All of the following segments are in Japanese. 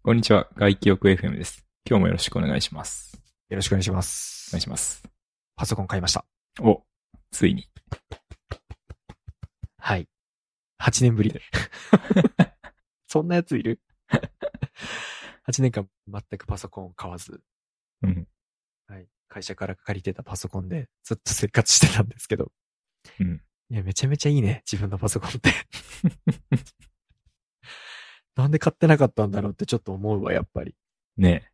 こんにちは。外気浴 FM です。今日もよろしくお願いします。よろしくお願いします。お願いします。パソコン買いました。お、ついに。はい。8年ぶりで。そんなやついる ?8 年間全くパソコンを買わず、うん。はい。会社から借りてたパソコンでずっと生活してたんですけど。うん。いや、めちゃめちゃいいね。自分のパソコンって。なんで買ってなかったんだろうってちょっと思うわ、やっぱり。ねえ。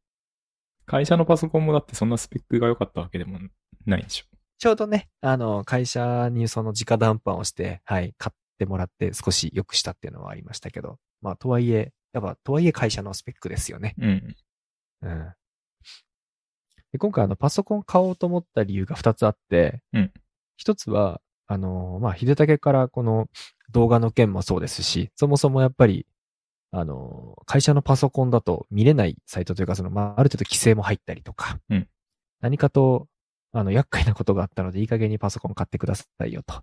会社のパソコンもだってそんなスペックが良かったわけでもないでしょ。ちょうどね、あの、会社にその直談判をして、はい、買ってもらって少し良くしたっていうのはありましたけど。まあ、とはいえ、やっぱ、とはいえ会社のスペックですよね。うん。うん。で今回あの、パソコン買おうと思った理由が2つあって、うん。一つは、あの、まあ、秀武からこの動画の件もそうですし、そもそもやっぱり、あの、会社のパソコンだと見れないサイトというか、その、まあ、ある程度規制も入ったりとか、うん何かと、あの、厄介なことがあったので、いい加減にパソコン買ってくださいよと、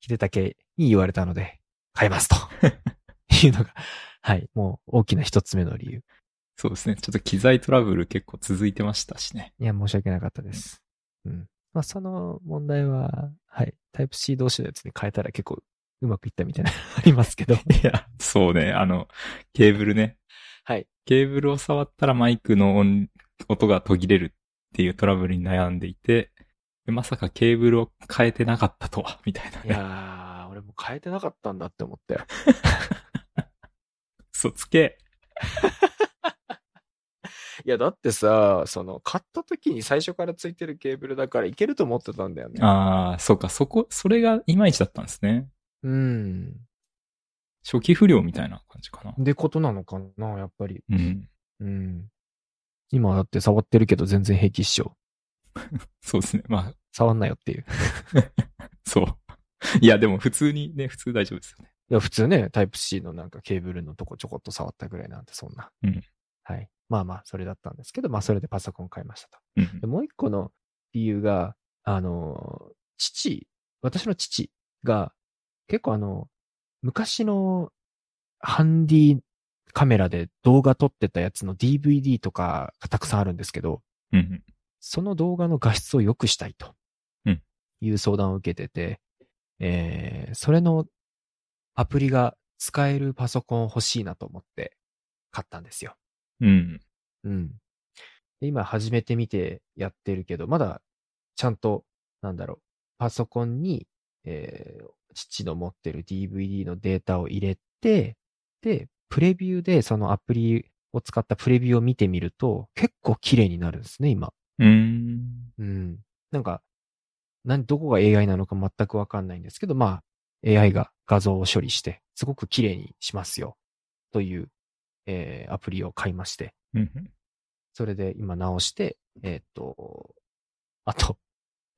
秀武に言われたので、買いますと。いうのが、はい、もう大きな一つ目の理由。そうですね。ちょっと機材トラブル結構続いてましたしね。いや、申し訳なかったです。うん。まあ、その問題は、はい、タイプ C 同士のやつに変えたら結構うまくいったみたいな ありますけど。いや、そうね。あの、ケーブルね。はい。ケーブルを触ったらマイクの音音が途切れるっていうトラブルに悩んでいて、でまさかケーブルを変えてなかったとは、みたいな。いやー、俺も変えてなかったんだって思ったよ。嘘つけ。いや、だってさ、その、買った時に最初からついてるケーブルだからいけると思ってたんだよね。ああ、そうか、そこ、それがいまいちだったんですね。うん。初期不良みたいな感じかな。でことなのかな、やっぱり。うん。うん。今だって触ってるけど全然平気っしょ。そうですね。まあ、触んなよっていう。そう。いや、でも普通にね、普通大丈夫ですよね。いや、普通ね、タイプ C のなんかケーブルのとこちょこっと触ったぐらいなんてそんな。うんはい。まあまあ、それだったんですけど、まあそれでパソコン買いましたと。うんで。もう一個の理由が、あの、父、私の父が、結構あの、昔のハンディカメラで動画撮ってたやつの DVD とかがたくさんあるんですけど、うん。その動画の画質を良くしたいと。うんいう相談を受けてて、えー、それのアプリが使えるパソコン欲しいなと思って買ったんですよ。うん。うん。で今始めてみてやってるけど、まだちゃんと、なんだろう、パソコンに、えー、父の持ってる DVD のデータを入れて、で、プレビューでそのアプリを使ったプレビューを見てみると、結構綺麗になるんですね、今。うーん。うん。なんか、何、どこが AI なのか全くわかんないんですけど、まあ、AI が画像を処理して、すごく綺麗にしますよ。という、えーアプリを買いまして、うん。それで今直して、えーっと、あと、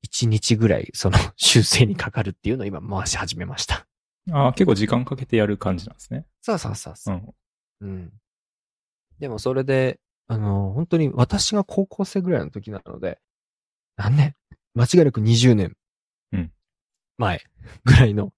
1日ぐらいその 修正にかかるっていうのを今回し始めました。ああ、結構時間かけてやる感じなんですね。そうそうそうそうう。ん。うん。でもそれで、あの、本当に私が高校生ぐらいの時なので、何年間違いなく20年。うん。前ぐらいの、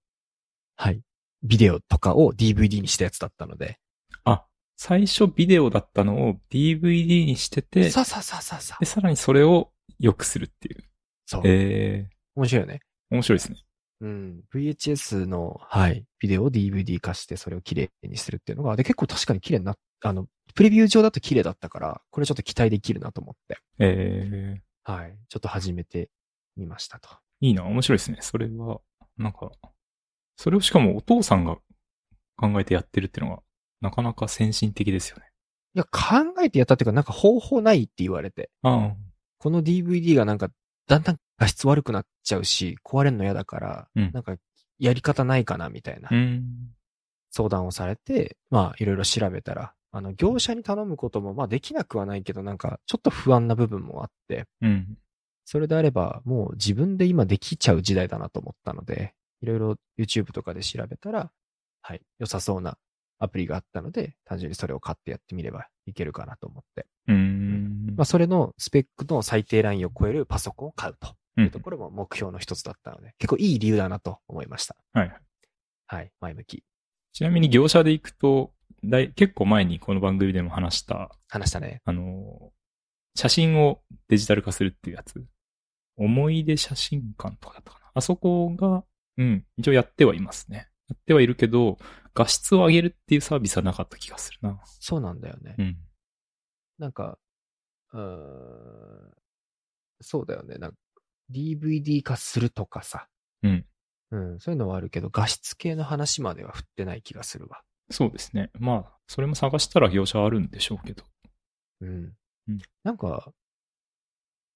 はい。ビデオとかを DVD にしたやつだったので。あ、最初ビデオだったのを DVD にしてて、そうそうそうそうそうで、。さらにそれを良くするっていう。そう。ええ面白いよね。面白いですね。うん。VHS の、はい。ビデオを DVD 化してそれを綺麗にするっていうのが、で、結構確かに綺麗になっあの、プレビュー上だと綺麗だったから、これちょっと期待できるなと思って。ええはい。ちょっと始めてみましたと。いいな、面白いですね。それは、なんか、それをしかもお父さんが考えてやってるっていうのが、なかなか先進的ですよね。いや、考えてやったっていうか、なんか方法ないって言われて。あこの DVD がなんか、だんだん画質悪くなっちゃうし、壊れるの嫌だから、うんなんか、やり方ないかな、みたいな。相談をされて、まあ、いろいろ調べたら、あの、業者に頼むことも、まあ、できなくはないけど、なんか、ちょっと不安な部分もあって、うん。それであれば、もう自分で今できちゃう時代だなと思ったので、いろいろ YouTube とかで調べたら、はい、良さそうなアプリがあったので、単純にそれを買ってやってみればいけるかなと思って。うん。まあ、それのスペックの最低ラインを超えるパソコンを買うとういうんところも目標の一つだったので、結構いい理由だなと思いました。はい。はい、前向き。ちなみに業者で行くと、だい結構前にこの番組でも話した、話したね。あの、写真をデジタル化するっていうやつ。思い出写真館とかだったかな。あそこが、うん、一応やってはいますね。やってはいるけど、画質を上げるっていうサービスはなかった気がするな。そうなんだよね。うん。なんか、うーん、そうだよね。なんか DVD 化するとかさ。うん。うん、そういうのはあるけど、画質系の話までは振ってない気がするわ。そうですね。まあ、それも探したら業者あるんでしょうけど。うん。うんなんか、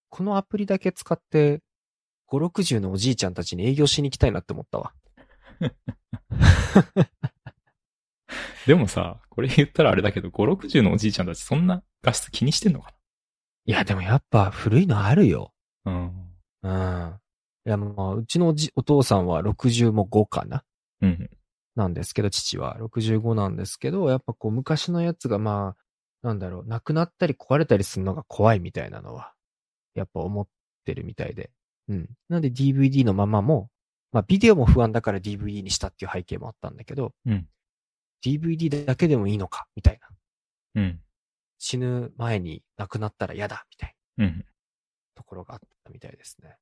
このアプリだけ使って、5、60のおじいちゃんたちに営業しに行きたいなって思ったわ。でもさ、これ言ったらあれだけど、5、60のおじいちゃんたちそんな画質気にしてんのかいや、でもやっぱ古いのあるよ。なうん。うん。いや、まあ、うちのおじお父さんは60も5かな？うん。なんですけど、父は65なんですけど、やっぱこう昔のやつがまあ、なんだろう、なくなったり壊れたりするのが怖いみたいなのは、やっぱ思ってるみたいで。うん。なんで DVD のままも、まあビデオも不安だから DVD にしたっていう背景もあったんだけど、うん。DVD だけでもいいのか、みたいな。うん。死ぬ前に亡くなったら嫌だ、みたいうん。なところがあったみたいですね。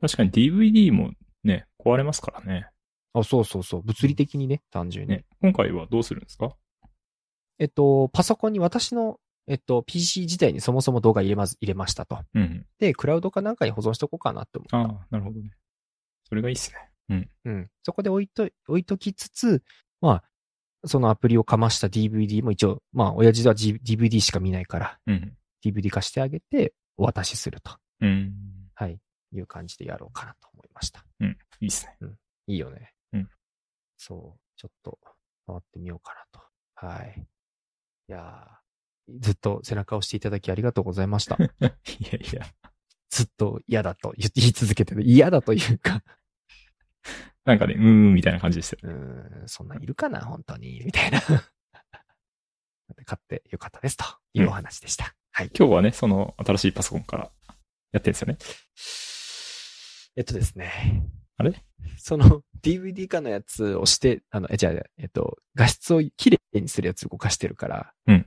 確かに DVD もね、壊れますからね。あ、そうそうそう。物理的にね、単純に。ね。今回はどうするんですか？えっと、パソコンに私の、えっと、PC 自体にそもそも動画入れまず、入れましたと。うん。で、クラウドかなんかに保存しとこうかなって思った。ああ、なるほどね。それがいいっすね。うん。そこで置いと、置いときつつ、まあ、そのアプリをかました DVD も一応、まあ、親父は、G、DVD しか見ないから、うん。DVD 化してあげて、お渡しすると。うん。はい。いう感じでやろうかなと思いました。いいっすね。いいよね。うん。そう。ちょっと、回ってみようかなと。はい。いやーずっと背中を押していただきありがとうございました。いやいや。ずっと嫌だと言 言い続けてて、嫌だというか、なんかね、うーん、みたいな感じですよ。うーん、そんなんいるかな、本当に、みたいな。買ってよかったです、というお話でした。はい。今日はね、その新しいパソコンからやってるんですよね。えっとですね。あれ？その DVD 化のやつをして、あの、え、じゃあ、えっと、画質をきれいにするやつを動かしてるから、うん。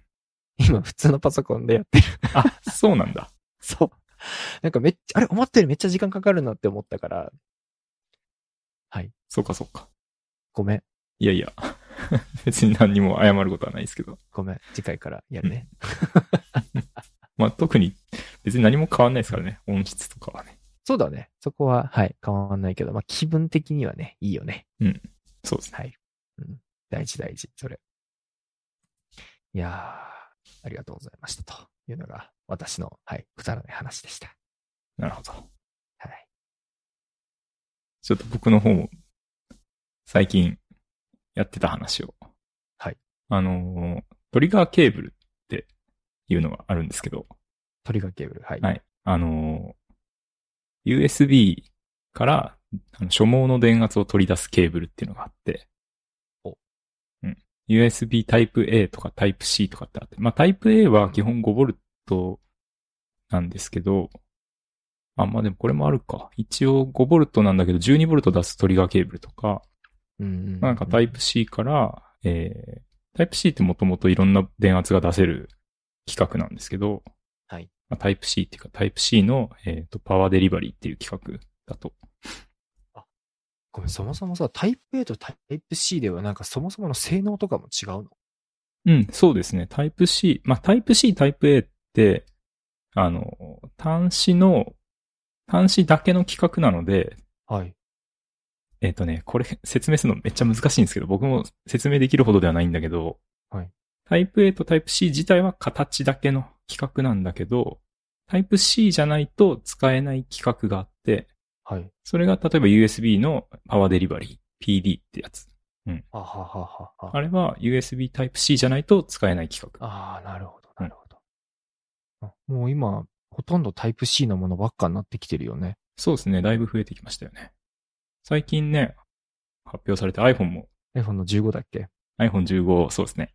今、普通のパソコンでやってる。あ、そうなんだ。そう。なんかめっちゃ、あれ、思ったよりめっちゃ時間かかるなって思ったから、そうかそうか。ごめん、いやいや。別に何にも謝ることはないですけど。ごめん、次回からやるね。まあ特に別に何も変わんないですからね。音質とかはね。そうだね。そこは、はい、変わんないけど、まあ、気分的にはね、いいよね。そうですね。はい。うん。大事大事、それ。いやー、ありがとうございました。というのが、私の、はい、くだらない話でした。なるほど。はい。ちょっと僕の方も最近やってた話を。はい。あのートリガーケーブルっていうのがあるんですけど、トリガーケーブル、はい。はい。あのー USB からあの所望の電圧を取り出すケーブルっていうのがあって、おうん。USB Type A とか Type C とかってあって、まあ Type A は基本 5V なんですけど、あ、まあでもこれもあるか。一応 5V なんだけど 12V 出すトリガーケーブルとか、うんうんうん。なんか Type C から、えー、Type C ってもともといろんな電圧が出せる規格なんですけど、はい。まあ、タイプ C っていうか、タイプ C の、えっ、と、パワーデリバリーっていう規格だと。ごめん、そもそもさ、タイプ A とタイプ C ではなんかそもそもの性能とかも違うの？うん、そうですね。タイプ C。まあ、タイプ C、タイプ A って、あの、端子の、端子だけの規格なので、はい。えっ、とね、これ説明するのめっちゃ難しいんですけど、僕も説明できるほどではないんだけど、はい。タイプ A とタイプ C 自体は形だけの規格なんだけど、タイプ C じゃないと使えない規格があって、はい。それが例えば USB のパワーデリバリー、PD ってやつ。あはははは。あれは USB Type-C じゃないと使えない規格。ああ、なるほど、なるほど。あもう今、ほとんどタイプ C のものばっかになってきてるよね。そうですね。だいぶ増えてきましたよね。最近ね、発表されて iPhone も iPhone の15だっけ？iPhone15、そうですね。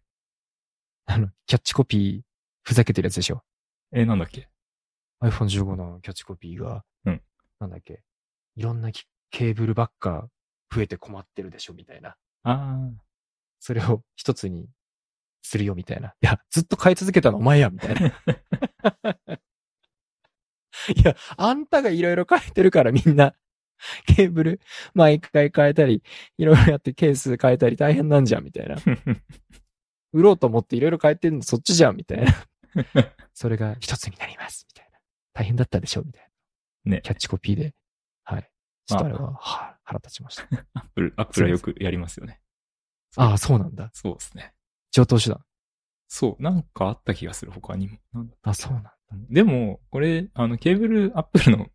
あの、キャッチコピー、ふざけてるやつでしょ？えーなんだっけ？iPhone15 のキャッチコピーが、うん。なんだっけ？いろんなきケーブルばっか増えて困ってるでしょ、みたいな。あそれを一つにするよみたいな。いや、ずっと変え続けたのお前や、みたいな。いや、あんたがいろいろ変えてるからみんな、ケーブル毎回変えたり、いろいろやってケース変えたり大変なんじゃん、みたいな。売ろうと思っていろいろ変えてるのそっちじゃん、みたいな。それが一つになります、みたいな。大変だったでしょ、みたいな。ねキャッチコピーで。はい。ちょっとあれは、は腹立ちました。アップル、アップルはよくやりますよね。ああ、そうなんだ。そうですね。常套手段。そう、なんかあった気がする、他にも。なんだあ、そうなんだ。でも、これ、あの、ケーブル、アップルの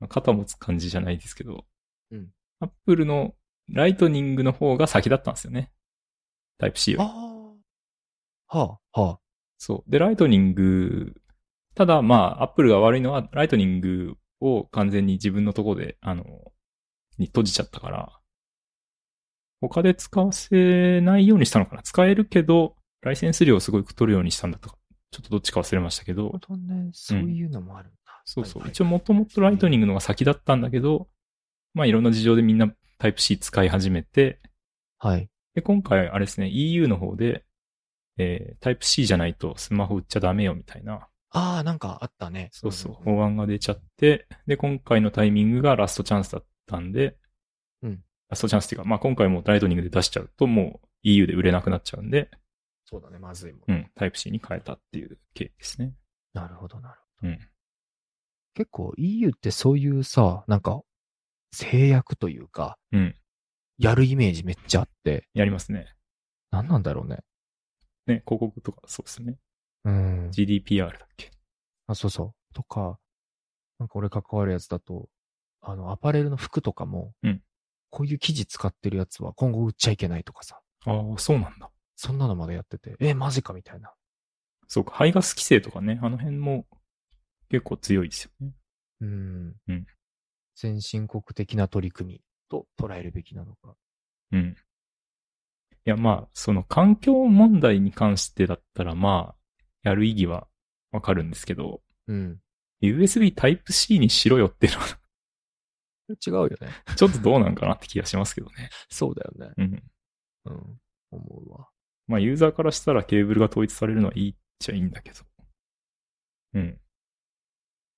まあ肩持つ感じじゃないですけど、うん。アップルのライトニングの方が先だったんですよね。タイプ C より。ああ。はあ、はあ。そう。で、ライトニング、ただまあ、アップルが悪いのは、ライトニングを完全に自分のとこで、あの、に閉じちゃったから、他で使わせないようにしたのかな使えるけど、ライセンス料をすごい取るようにしたんだったか。ちょっとどっちか忘れましたけどどね。そういうのもあるんだ。そうそう。はいはい一応もともとライトニングのが先だったんだけど、まあいろんな事情でみんなタイプ C 使い始めて、はい。で、今回あれですね、EU の方で、えー、タイプ C じゃないとスマホ売っちゃダメよみたいな、ああ、なんかあったね。そうそう、んんん法案が出ちゃって、で、今回のタイミングがラストチャンスだったんで、うんラストチャンスっていうか、まあ今回もライトニングで出しちゃうともう EU で売れなくなっちゃうんで、そうだね、まずいもん。うん、タイプ C に変えたっていう経緯ですね。なるほど、なるほど。うん。結構 EU ってそういうさ、なんか、制約というか、うん。やるイメージめっちゃあって、やりますね。何なんだろうね。ね、広告とかそうですね。うん。GDPR だっけ？あ、そうそう。とか、なんか俺関わるやつだと、あの、アパレルの服とかも、うんこういう生地使ってるやつは今後売っちゃいけないとかさ、ああ、そうなんだ。そんなのまでやってて、え、マジか？みたいな。そうか、排ガス規制とかね、あの辺も結構強いですよね。うん。うん先進国的な取り組みと捉えるべきなのか。うん。いや、まあ、その環境問題に関してだったら、まあ、やる意義はわかるんですけど、うん。USB Type-C にしろよっていうのは、違うよね。ちょっとどうなんかなって気がしますけどね。そうだよね。うん。うん。思うわ。まあ、ユーザーからしたらケーブルが統一されるのはいいっちゃいいんだけど。うん。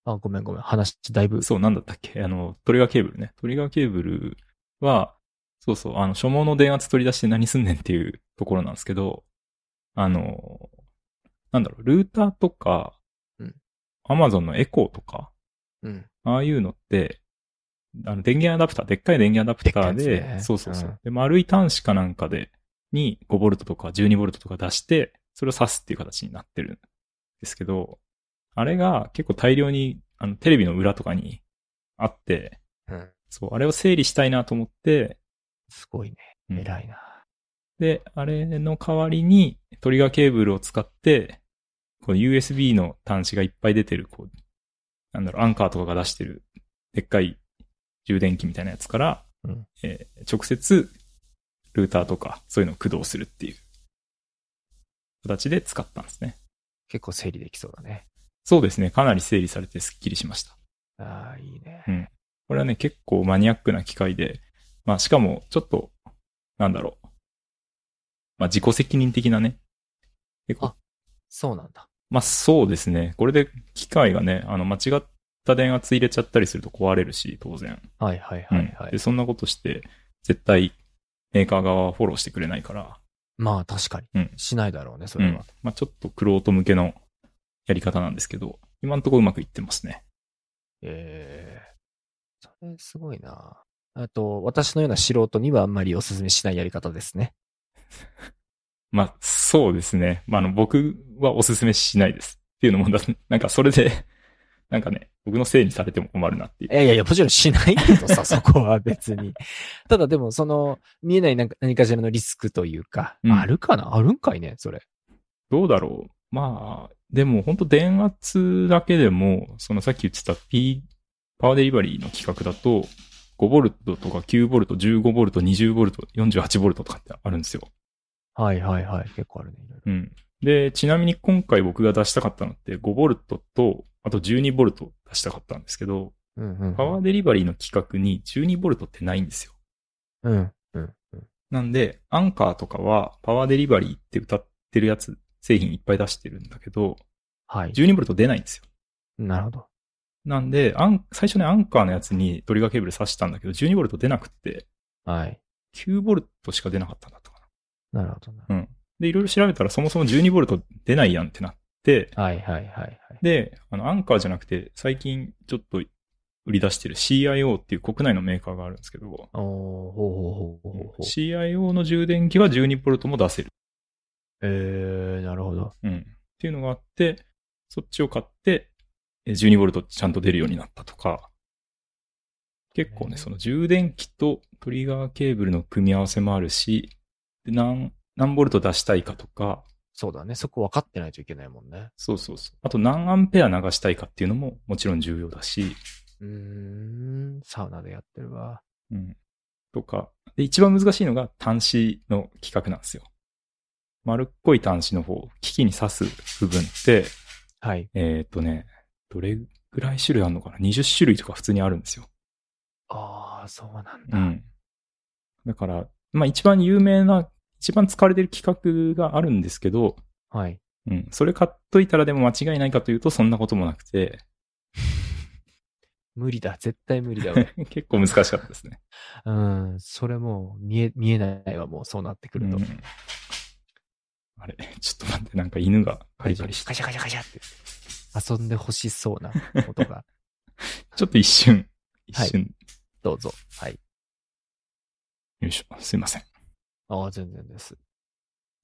あ、ごめんごめん。話だいぶ。そう、なんだったっけ？あの、トリガーケーブルね。トリガーケーブルは、そうそう、あの、所望の電圧取り出して何すんねんっていうところなんですけど、あの、なんだろう、ルーターとか、うんアマゾンのエコーとか、うん。ああいうのって、あの、電源アダプター、でっかい電源アダプターで、でねそうそうそう。うんで、丸い端子かなんかで、に5ボルトとか12ボルトとか出して、それを挿すっていう形になってるんですけど、あれが結構大量に、あの、テレビの裏とかにあって、うん。そう、あれを整理したいなと思って、すごいね。うん偉いな。で、あれの代わりにトリガーケーブルを使って、こう USB の端子がいっぱい出てる、こう、なんだろう、アンカーとかが出してる、でっかい充電器みたいなやつから、うんえー直接、ルーターとか、そういうのを駆動するっていう、形で使ったんですね。結構整理できそうだね。そうですね、かなり整理されてスッキリしました。ああ、いいね。うんこれはね、結構マニアックな機械で、まあしかも、ちょっと、なんだろう。まあ自己責任的なね。結構あそうなんだ。まあそうですね。これで機械がね、あの間違った電圧入れちゃったりすると壊れるし、当然。はいはいはいはい。うんで、そんなことして、絶対メーカー側はフォローしてくれないから、まあ確かに。うんしないだろうね、そうれんは。。まあちょっとクロート向けのやり方なんですけど、今んとこうまくいってますね。ええそれすごいな。あと、私のような素人にはあんまりお勧めしないやり方ですね。まあそうですね。まああの僕はお勧めしないです。っていうのもだ、なんかそれで、なんかね、僕のせいにされても困るなっていうい。やいやいや、もちろんしないけどさ、そこは別に。ただでも、その、見えないなんか何かしらのリスクというか、うんあるかな？あるんかいね、それ。どうだろう。まあ、でも本当電圧だけでも、そのさっき言ってた P、パワーデリバリーの規格だと、5ボルトとか9ボルト、15ボルト、20ボルト、48ボルトとかってあるんですよ。はいはいはい。結構あるね、いろいろ。うん。で、ちなみに今回僕が出したかったのって5ボルトと、あと12ボルト出したかったんですけど、うんうん。パワーデリバリーの規格に12ボルトってないんですよ。うん。うん。うん。なんで、アンカーとかはパワーデリバリーって歌ってるやつ、製品いっぱい出してるんだけど、はい。12V 出ないんですよ。なるほど。なんで、アン最初ね、アンカーのやつにトリガーケーブル挿したんだけど、12V 出なくって、はい。9V しか出なかったんだったかな。なるほどな。うん。で、いろいろ調べたらそもそも 12V 出ないやんってなって、はいはいはいはい。で、あの、アンカーじゃなくて、最近ちょっと売り出してる CIO っていう国内のメーカーがあるんですけど、おー、ほうほうほうほうほうほう。CIO の充電器は 12V も出せる。えー、なるほど。うん。っていうのがあって、そっちを買って、え 12V ちゃんと出るようになったとか、結構ね、その充電器とトリガーケーブルの組み合わせもあるし、で何、何ボルト出したいかとか、そうだね。そこ分かってないといけないもんね。そうそうそう。あと何アンペア流したいかっていうのももちろん重要だし、うーん、サウナでやってるわ。うん。とか。で、一番難しいのが端子の規格なんですよ。丸っこい端子の方、機器に挿す部分って、はい。えっ、とね、どれぐらい種類あるのかな ?20 種類とか普通にあるんですよ。ああ、そうなんだ。うん。だから、まあ一番有名な、一番使われてる規格があるんですけど、はい。うん。それ買っといたらでも間違いないかというとそんなこともなくて、無理だ。絶対無理だわ。結構難しかったですね。うん。それもう見え、見えないわ。もうそうなってくると。うんあれ、ちょっと待って、なんか犬がカリカリしてカシャカシャカシャって。遊んでほしそうな音が。ちょっと一瞬、はい一瞬、どうぞ。はい。よいしょ、すいません。ああ、全然です。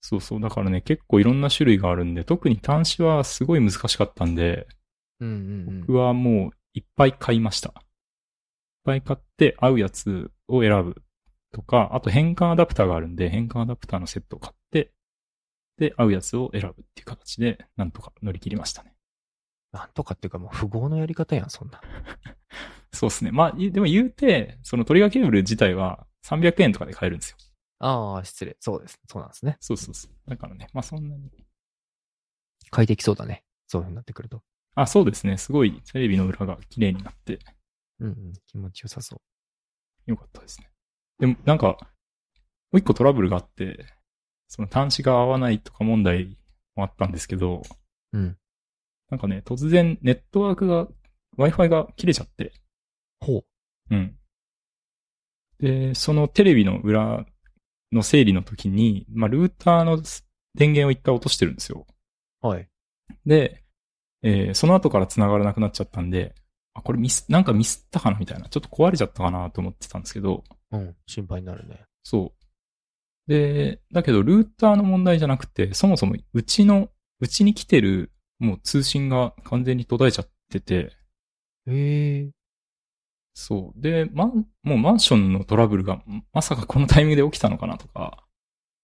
そうそう、だからね、結構いろんな種類があるんで、特に端子はすごい難しかったんで、うんうん僕はもういっぱい買いました。いっぱい買って合うやつを選ぶとか、あと変換アダプターがあるんで、変換アダプターのセットを買って、で、合うやつを選ぶっていう形で、なんとか乗り切りましたね。なんとかっていうかもう富豪のやり方やん、そんな。そうですね。まあ、いでも言うて、そのトリガーケーブル自体は300円とかで買えるんですよ。ああ、失礼。そうです。そうなんですね。そうそうそう。だからね、まあそんなに。快適そうだね。そういう風になってくると。あ、そうですね。すごいテレビの裏が綺麗になってうんうん。気持ちよさそう。よかったですね。でもなんか、もう一個トラブルがあって、その端子が合わないとか問題もあったんですけど、うん。なんかね、突然ネットワークが、Wi-Fi が切れちゃって、ほう。うん。で、そのテレビの裏の整理の時に、まあ、ルーターの電源を一回落としてるんですよ。はい。で、えーその後から繋がらなくなっちゃったんで、あ、これミス、なんかミスったかなみたいな。ちょっと壊れちゃったかなと思ってたんですけど、うん。心配になるね。そう。で、だけどルーターの問題じゃなくて、そもそもうちの、うちに来てる、もう通信が完全に途絶えちゃってて、へえ。そう。で、ま、もうマンションのトラブルが、まさかこのタイミングで起きたのかなとか、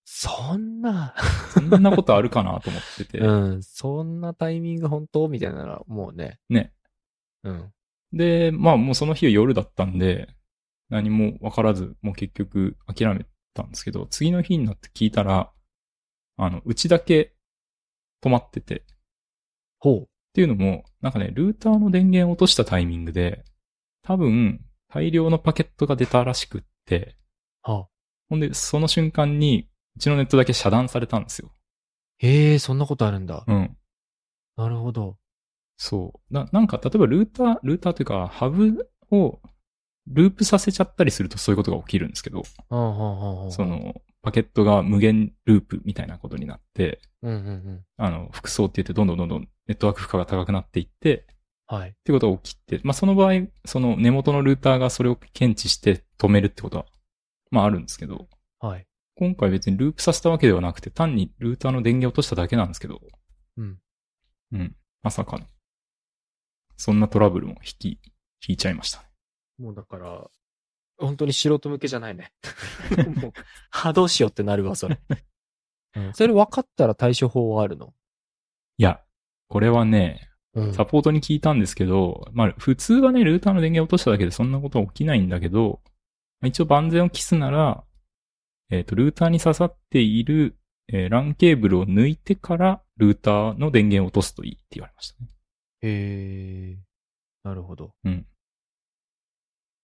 そんな。そんなことあるかなと思ってて、うん。そんなタイミング本当みたいなら、もうね。ね。うん。で、まあもうその日は夜だったんで、何もわからず、もう結局諦めたんですけど、次の日になって聞いたら、あの、うちだけ止まってて、っほていうのも、なんかね、ルーターの電源を落としたタイミングで、多分、大量のパケットが出たらしくって、う。はあ。ほんで、その瞬間に、うちのネットだけ遮断されたんですよ。へえ、そんなことあるんだ。うん。なるほど。そう。な、なんか、例えばルーター、ルーターというか、ハブをループさせちゃったりするとそういうことが起きるんですけど、うん、うん、うん、うん。そ、の、パケットが無限ループみたいなことになって、うん、うん、うん。あの、複層って言ってどんどんどんどんネットワーク負荷が高くなっていって、はい。ってことが起きて、まあ、その場合、その根元のルーターがそれを検知して止めるってことは、まあ、あるんですけど、はい。今回別にループさせたわけではなくて、単にルーターの電源を落としただけなんですけど、うん。うん。まさかね。そんなトラブルも引き、引いちゃいましたね。もうだから、本当に素人向けじゃないね。もう、はどうしようってなるわ、それ。うん、それ分かったら対処法はあるの？いや、これはね、うんサポートに聞いたんですけど、まあ、普通はね、ルーターの電源を落としただけでそんなことは起きないんだけど、まあ一応万全を期すなら、えっ、と、ルーターに刺さっている、えー LAN ケーブルを抜いてから、ルーターの電源を落とすといいって言われましたね。へえ。なるほど。うん。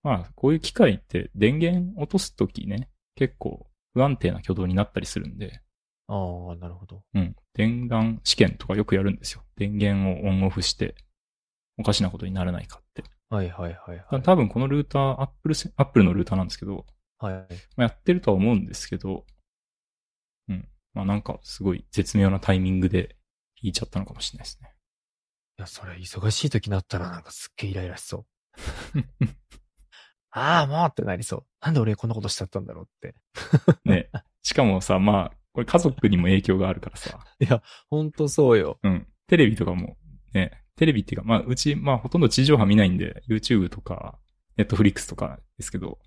まあ、こういう機械って電源落とすときね、結構不安定な挙動になったりするんで、ああ、なるほど。うん。電源試験とかよくやるんですよ。電源をオンオフして、おかしなことにならないかって。はいはいはいはい。多分このルーター、アップルせ、アップルのルーターなんですけど、はい。まあ、やってるとは思うんですけど、うん。まあなんかすごい絶妙なタイミングで引いちゃったのかもしれないですね。いや、それ忙しい時になったらなんかすっげえイライラしそう。ああ、もうってなりそう。なんで俺こんなことしちゃったんだろうって。ね。しかもさ、まあ、これ家族にも影響があるからさ、いや、ほんとそうよ。うん。テレビとかも、ね、テレビっていうか、まあ、うち、まあ、ほとんど地上波見ないんで、YouTube とか、Netflix とかですけど、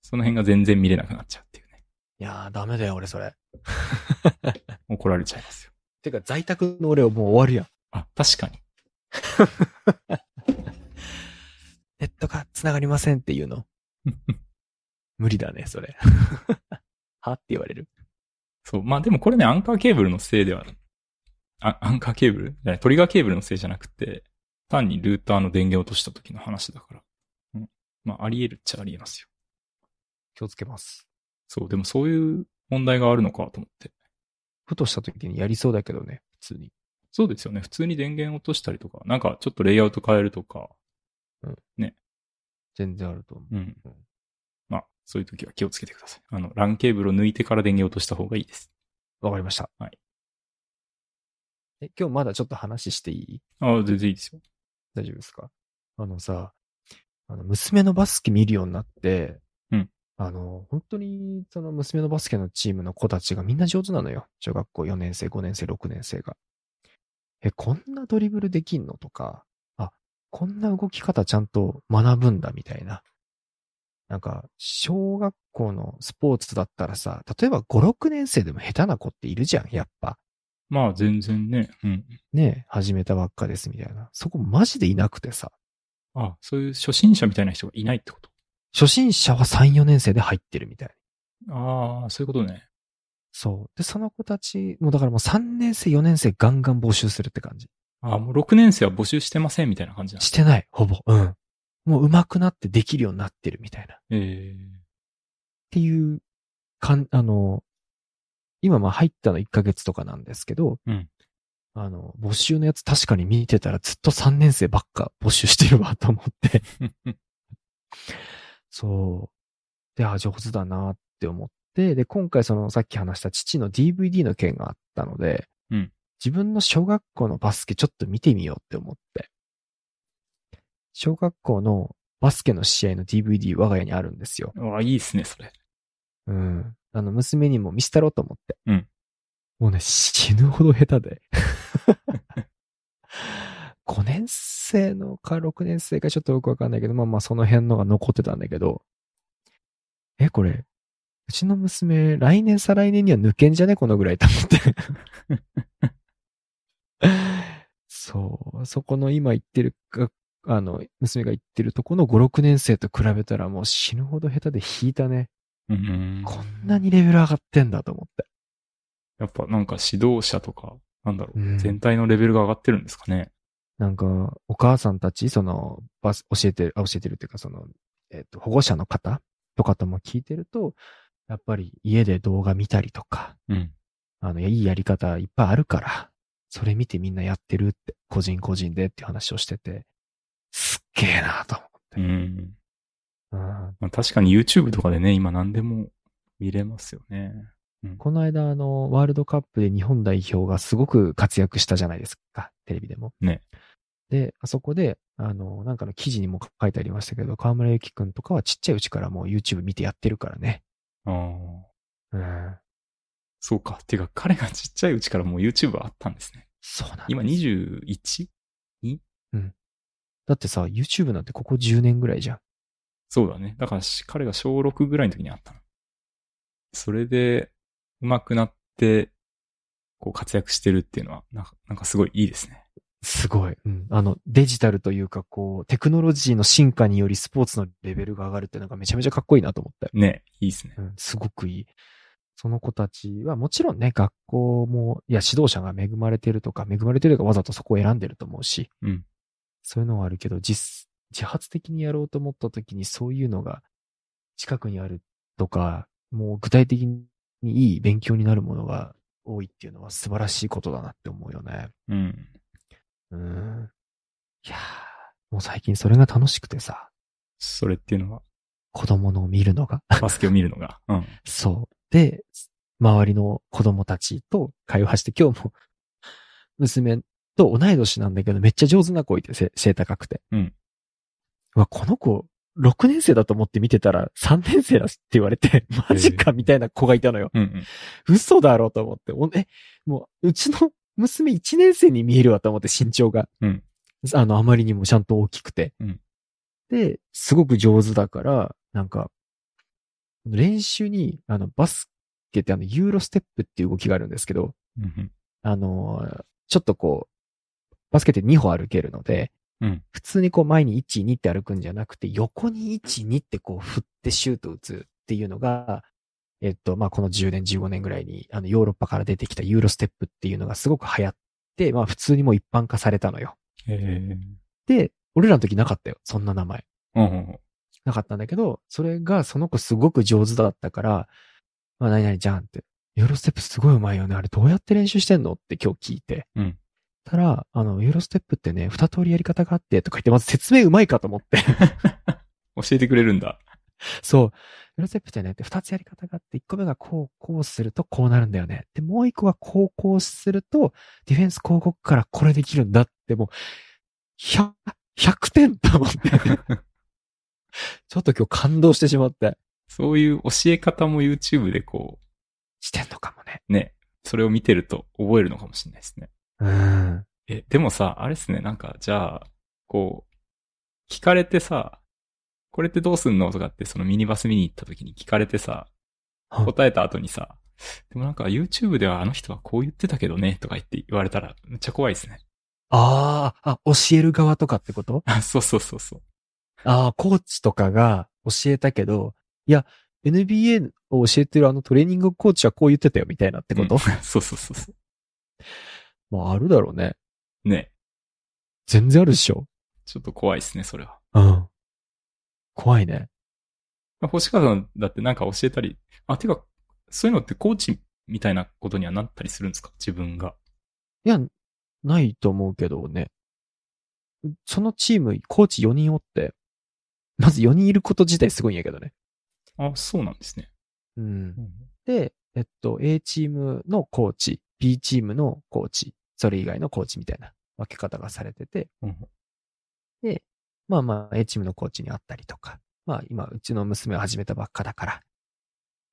その辺が全然見れなくなっちゃうっていうね。いやー、ダメだよ、俺それ。怒られちゃいますよ。てか、在宅の俺はもう終わるやん。あ、確かに。ネットが繋がりませんっていうの。無理だね、それ。はって言われる。そう。まあでもこれね、アンカーケーブルのせいでは、あ、アンカーケーブル？じゃないトリガーケーブルのせいじゃなくて、単にルーターの電源を落とした時の話だから。うん。まあ、あり得るっちゃあり得ますよ。気をつけます。そう。でもそういう問題があるのかと思って。ふとした時にやりそうだけどね、普通に。そうですよね。普通に電源落としたりとか、なんかちょっとレイアウト変えるとか、全然あると思う。うんそういう時は気をつけてください。あの、LAN ケーブルを抜いてから電源を落とした方がいいです。わかりました。はい。え、今日まだちょっと話していい？ああ、全然いいですよ。大丈夫ですか？あのさ、あの、娘のバスケ見るようになって、うん。あの、本当に、その娘のバスケのチームの子たちがみんな上手なのよ。小学校4年生、5年生、6年生が。え、こんなドリブルできんの？とか、あ、こんな動き方ちゃんと学ぶんだみたいな。なんか、小学校のスポーツだったらさ、例えば5、6年生でも下手な子っているじゃん、やっぱ。まあ、全然ね。うん。ね始めたばっかですみたいな。そこマジでいなくてさ。あそういう初心者みたいな人がいないってこと？初心者は3、4年生で入ってるみたい。ああ、そういうことね。そう。で、その子たち、もうだからもう3年生、4年生ガンガン募集するって感じ。ああ、もう6年生は募集してませんみたいな感じなしてない、ほぼ。うん。もう上手くなってできるようになってるみたいな。っえていう、かん、あの、今まあ入ったの1ヶ月とかなんですけど、うんあの、募集のやつ確かに見てたらずっと3年生ばっか募集してるわと思って。え そう。で、あ、上手だなって思って、で、今回そのさっき話した父の DVD の件があったので、うん自分の小学校のバスケちょっと見てみようって思って。小学校のバスケの試合の DVD 我が家にあるんですよ。ああ、いいっすね、それ。うん。あの、娘にも見せたろうと思って。うん。もうね、死ぬほど下手で。5年生のか6年生かちょっとよくわかんないけど、まあまあその辺のが残ってたんだけど、え、これ、うちの娘、来年再来年には抜けんじゃね？このぐらいと思って。そう、そこの今言ってるか、あの、娘が言ってるとこの5、6年生と比べたらもう死ぬほど下手で引いたね。うん。こんなにレベル上がってんだと思って。やっぱなんか指導者とか、なんだろう、うん全体のレベルが上がってるんですかね。なんか、お母さんたち、その、バス、教えてる、あ教えてるっていうか、その、えっ、と、保護者の方とかとも聞いてると、やっぱり家で動画見たりとか、うん。あの、いいやり方いっぱいあるから、それ見てみんなやってるって、個人個人でっていう話をしてて、げえなと思って。うん。うんまあ、確かに YouTube とかでね、今何でも見れますよね。この間、あの、ワールドカップで日本代表がすごく活躍したじゃないですか、テレビでも。ね。で、あそこで、あの、なんかの記事にも書いてありましたけど、河村ゆきくんとかはちっちゃいうちからもう YouTube 見てやってるからね。ああ。うん。そうか。てか、彼がちっちゃいうちからもう YouTube あったんですね。そうなんです今 21? だってさ、YouTube なんてここ10年ぐらいじゃん。そうだね。だからし、彼が小6ぐらいの時にあったの。それで、上手くなって、こう活躍してるっていうのは、なんか、なんかすごいいいですね。すごい。うん。あの、デジタルというか、こう、テクノロジーの進化によりスポーツのレベルが上がるってなんかめちゃめちゃかっこいいなと思って。ね、いいですね。うん、すごくいい。その子たちはもちろんね、学校も、いや、指導者が恵まれてるとか、恵まれてるとかわざとそこを選んでると思うし、うん。そういうのはあるけど、実、自発的にやろうと思った時にそういうのが近くにあるとか、もう具体的にいい勉強になるものが多いっていうのは素晴らしいことだなって思うよね。うん。うん。いやーもう最近それが楽しくてさ、それっていうのは、子供のを見るのが。バスケを見るのが？うん。そう。で、周りの子供たちと会話して、今日も 娘と同い年なんだけど、めっちゃ上手な子いて、背背高くて。うん。うわ、この子、6年生だと思って見てたら3年生だって言われて、マジかみたいな子がいたのよ。うんうん。嘘だろうと思って。おえ、もう、うちの娘1年生に見えるわと思って身長が。うんあの、あまりにもちゃんと大きくて。うんで、すごく上手だから、なんか、練習に、あの、バスケってあの、ユーロステップっていう動きがあるんですけど、うんうん。あのーちょっとこう、バスケって2歩歩けるので、うん普通にこう前に1、2って歩くんじゃなくて、横に1、2ってこう振ってシュート打つっていうのが、えっと、まあ、この10年、15年ぐらいに、あの、ヨーロッパから出てきたユーロステップっていうのがすごく流行って、まあ、普通にもう一般化されたのよ。えで、俺らの時なかったよ。そんな名前。ー。うんうんうん。なかったんだけど、それがその子すごく上手だったから、まあ何々じゃんって。ユーロステップすごい上手いよね。あれどうやって練習してんのって今日聞いて。うんたら、あの、ユーロステップってね、二通りやり方があって、とか言って、まず説明上手いかと思って。教えてくれるんだ。そう。ユーロステップってね、二つやり方があって、一個目がこう、こうするとこうなるんだよね。で、もう一個がこう、こうすると、ディフェンスこう動くからこれできるんだって、もう、100、100点と思って。ちょっと今日感動してしまって。そういう教え方も YouTube でこしてんのかもね。う、ね、それを見てると覚えるのかもしれないですね。うん。え、でもさ、あれですね、なんか、じゃあ、こう、聞かれてさ、これってどうすんのとかってそのミニバス見に行った時に聞かれてさ、はい答えた後にさ、でもなんか YouTube ではあの人はこう言ってたけどね、とか言って言われたらめっちゃ怖いですね。ああ、あ、教える側とかってこと？あ、そうそうそうそう。ああ、コーチとかが教えたけど、いや、NBA を教えてるあのトレーニングコーチはこう言ってたよみたいなってこと、うん そうそうそうそまあ、あるだろうね。う。ね。全然あるっしょ。ちょっと怖いですね、それは。うん。怖いね。まあ星川さんだってなんか教えたり、あ、てか、そういうのってコーチみたいなことにはなったりするんですか？自分が。いや、ないと思うけどね。そのチーム、コーチ4人おって、まず4人いること自体すごいんやけどね。あ、そうなんですね。うんう。んで、えっと、A チームのコーチ、B チームのコーチ、それ以外のコーチみたいな分け方がされてて、うん。で、まあまあ、A チームのコーチに会ったりとか、まあ今、うちの娘を始めたばっかだから、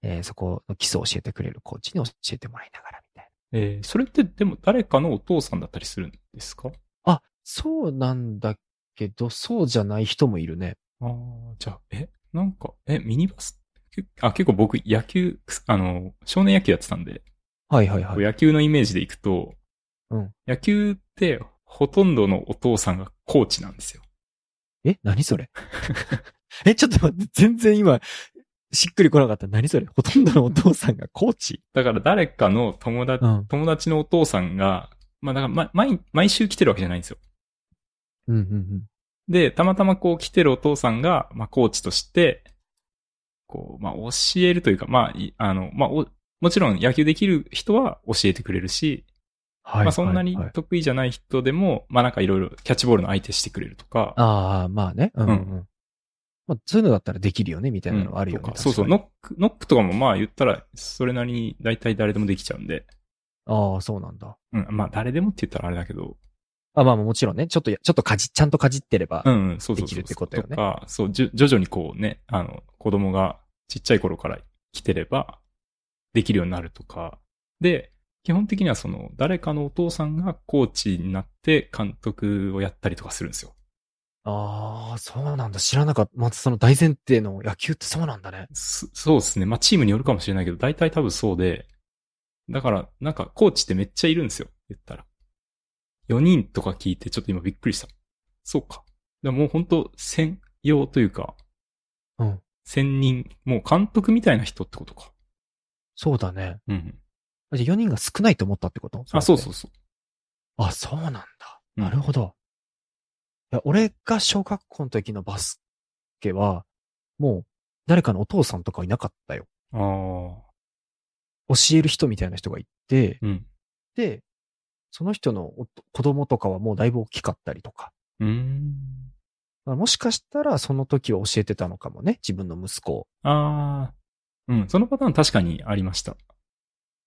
えーそこの基礎を教えてくれるコーチに教えてもらいながらみたいえーそれってでも誰かのお父さんだったりするんですか？な。あ、そうなんだけど、そうじゃない人もいるね。ああ、じゃあ、え、なんか、え、ミニバス？けあ、結構僕野球、あの、少年野球やってたんで、はいはいはい。野球のイメージでいくと、うん野球ってほとんどのお父さんがコーチなんですよ。え何それ？え、ちょっと待って、全然今、しっくり来なかった。何それ？ほとんどのお父さんがコーチ？だから誰かの友達、うん。友達のお父さんが、まあだから、ま、毎、毎週来てるわけじゃないんですよ。うんうんうん。で、たまたまこう来てるお父さんが、まあコーチとして、こう、まあ教えるというか、まあ、いあの、まあお、もちろん野球できる人は教えてくれるし、はい。まあそんなに得意じゃない人でも、まあなんかいろいろキャッチボールの相手してくれるとか、ああ、まあね。うん、うん。うんまあ、そういうのだったらできるよね、みたいなのはあるよね。とかそうそう、ノック、ノックとかもまあ言ったら、それなりに大体誰でもできちゃうんで、にああ、そうなんだ。うん、まあ誰でもって言ったらあれだけど、あまあもちろんね、ちょっとや、ちょっとかじ、ちゃんとかじってれば。うん、うん、そうそう。できるってことよねそう、徐々にこうね、あの、子供がちっちゃい頃から来てれば、できるようになるとか、で、基本的にはその、誰かのお父さんがコーチになって監督をやったりとかするんですよ。ああ、そうなんだ。知らなかった。まずその大前提の野球ってそうなんだね。そそうですね。まあ、チームによるかもしれないけど、大体多分そうで、だから、なんか、コーチってめっちゃいるんですよ。言ったら。4人とか聞いて、ちょっと今びっくりした。そうか。でももう本当専用というか、うん。専任、もう監督みたいな人ってことか。そうだね。うん。じゃあ4人が少ないと思ったってこと？あ、そうそううそう。あ、そうなんだ。うんなるほど。いや、俺が小学校の時のバスケは、もう、誰かのお父さんとかいなかったよ。ああ。教える人みたいな人がいて、うん。で、その人のお子供とかはもうだいぶ大きかったりとか。うーん。まあもしかしたらその時は教えてたのかもね、自分の息子を。ああ。うん。そのパターン確かにありました。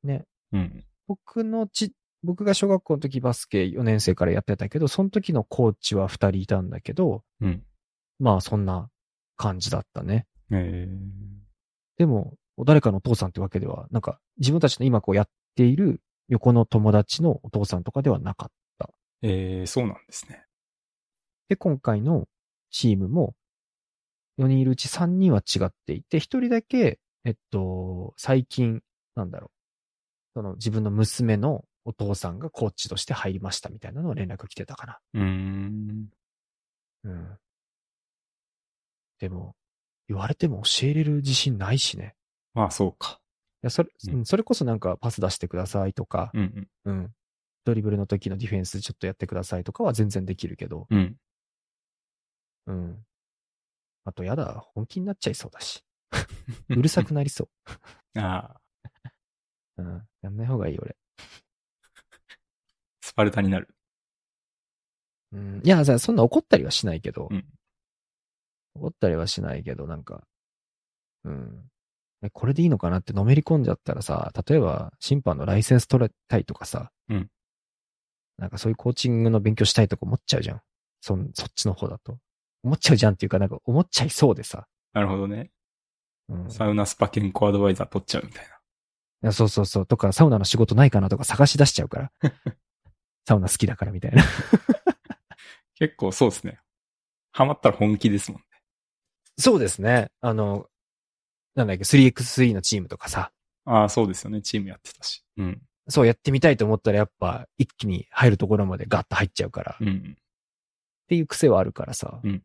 ね。うん。僕のち、僕が小学校の時バスケ4年生からやってたけど、その時のコーチは2人いたんだけど、うん。まあそんな感じだったね。えでも、誰かのお父さんってわけでは、なんか自分たちの今こうやっている横の友達のお父さんとかではなかった。ー、えー、そうなんですね。で、今回のチームも、4人いるうち3人は違っていて、1人だけ、えっと、最近、なんだろう、その自分の娘のお父さんがコーチとして入りましたみたいなのを連絡来てたかな。うーん。うん。でも、言われても教えれる自信ないしね。まあ、そうか。いや、それ、うんうんそれこそなんかパス出してくださいとか、うんうん。ドリブルの時のディフェンスちょっとやってくださいとかは全然できるけど、うん。うん。うん。あと、やだ、本気になっちゃいそうだし。うるさくなりそ ああ、う。うん。やんない方がいい、俺。スパルタになる。うん。いや、さそんな怒ったりはしないけど、うん怒ったりはしないけど、なんか、うん。えこれでいいのかなってのめり込んじゃったらさ、例えば審判のライセンス取りたいとかさ、うんなんかそういうコーチングの勉強したいとか思っちゃうじゃん。そん、そっちの方だと。思っちゃうじゃんっていうか、なんか思っちゃいそうでさ。なるほどね。うん。いサウナスパ健康アドバイザー取っちゃうみたいな。やそうそうそう。とか、サウナの仕事ないかなとか探し出しちゃうから。サウナ好きだからみたいな。結構そうですね。ハマったら本気ですもんね。そうですね。あの、なんだっけ、3x3 のチームとかさ、ああ、そうですよね。チームやってたし。うん。そうやってみたいと思ったらやっぱ一気に入るところまでガッと入っちゃうから、っうん。ていう癖はあるからさ、うん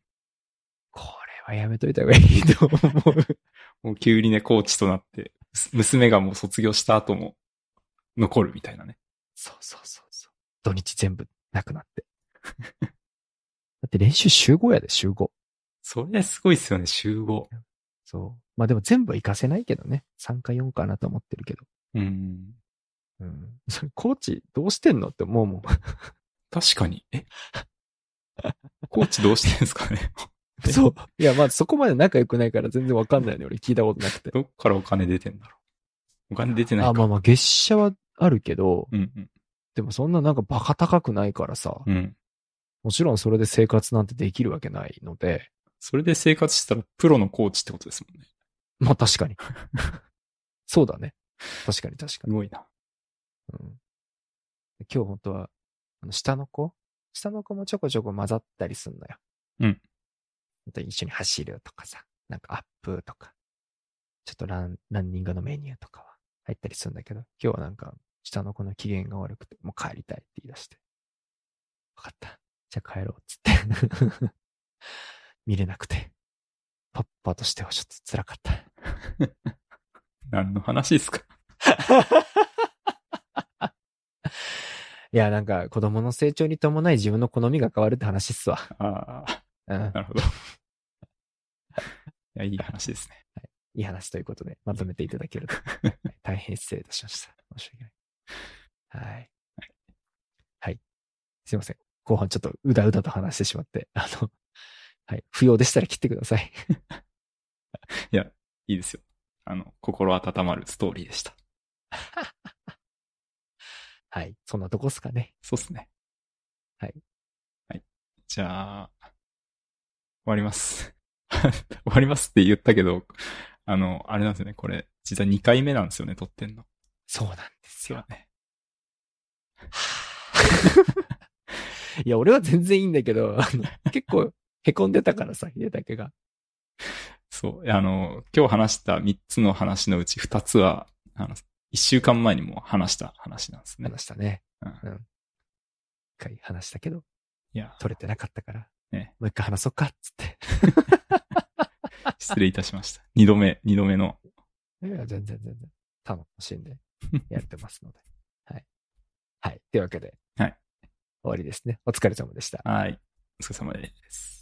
これはやめといた方がいいと思う。もう急にね、コーチとなって、す娘がもう卒業した後も残るみたいなね。そうそうそうそう。土日全部なくなって。だって練習週5やで、週5。それすごいっすよね、集合。そう。まあでも全部は行かせないけどね。3か4かなと思ってるけど。うん。うん。そ れコーチどうしてんのって思うもん。確かに。え？コーチどうしてんすかね？そう。いや、まあそこまで仲良くないから全然わかんないね。俺聞いたことなくて。どっからお金出てんだろう。お金出てないか。あ、まあまあ月謝はあるけど、うんうん。でもそんななんかバカ高くないからさ、うん。もちろんそれで生活なんてできるわけないので、それで生活したらプロのコーチってことですもんね。まあ確かに。そうだね。確かに確かに。すごいな。うん、今日本当は、あの下の子？下の子もちょこちょこ混ざったりすんのよ。うん。本当に一緒に走るとかさ、なんかアップとか、ちょっとラン、ランニングのメニューとかは入ったりするんだけど、今日はなんか下の子の機嫌が悪くて、もう帰りたいって言い出して。わかった。じゃあ帰ろうっつって。見れなくて。パッパとしてはちょっと辛かった。何の話ですか？いや、なんか子供の成長に伴い自分の好みが変わるって話っすわ。ああ、うん。なるほど。いや、いい話ですね。いい話ということで、まとめていただけると。はい大変失礼いたしました。申し訳ない。はい。はい。すいません。後半ちょっとうだうだと話してしまって、あの、はい。不要でしたら切ってください。いや、いいですよ。あの、心温まるストーリーでした。はい。そんなとこっすかね。そうっすね。はい。はい。じゃあ、終わります。終わりますって言ったけど、あの、あれなんですよね。これ、実は2回目なんですよね、撮ってんの。そうなんですよ。ね。いや、俺は全然いいんだけど、あの結構凹んでたからさ、秀武が。そう。あの、今日話した3つの話のうち2つは、あの、1週間前にも話した話なんですね。話したね。うんうん。一回話したけど、いや、取れてなかったから、ねもう一回話そうか、っつって。失礼いたしました。2度目、2度目の。いや、全然全然。楽しんでやってますので。はい。はい。というわけで。はい。終わりですね。お疲れ様でした。はい。お疲れ様です。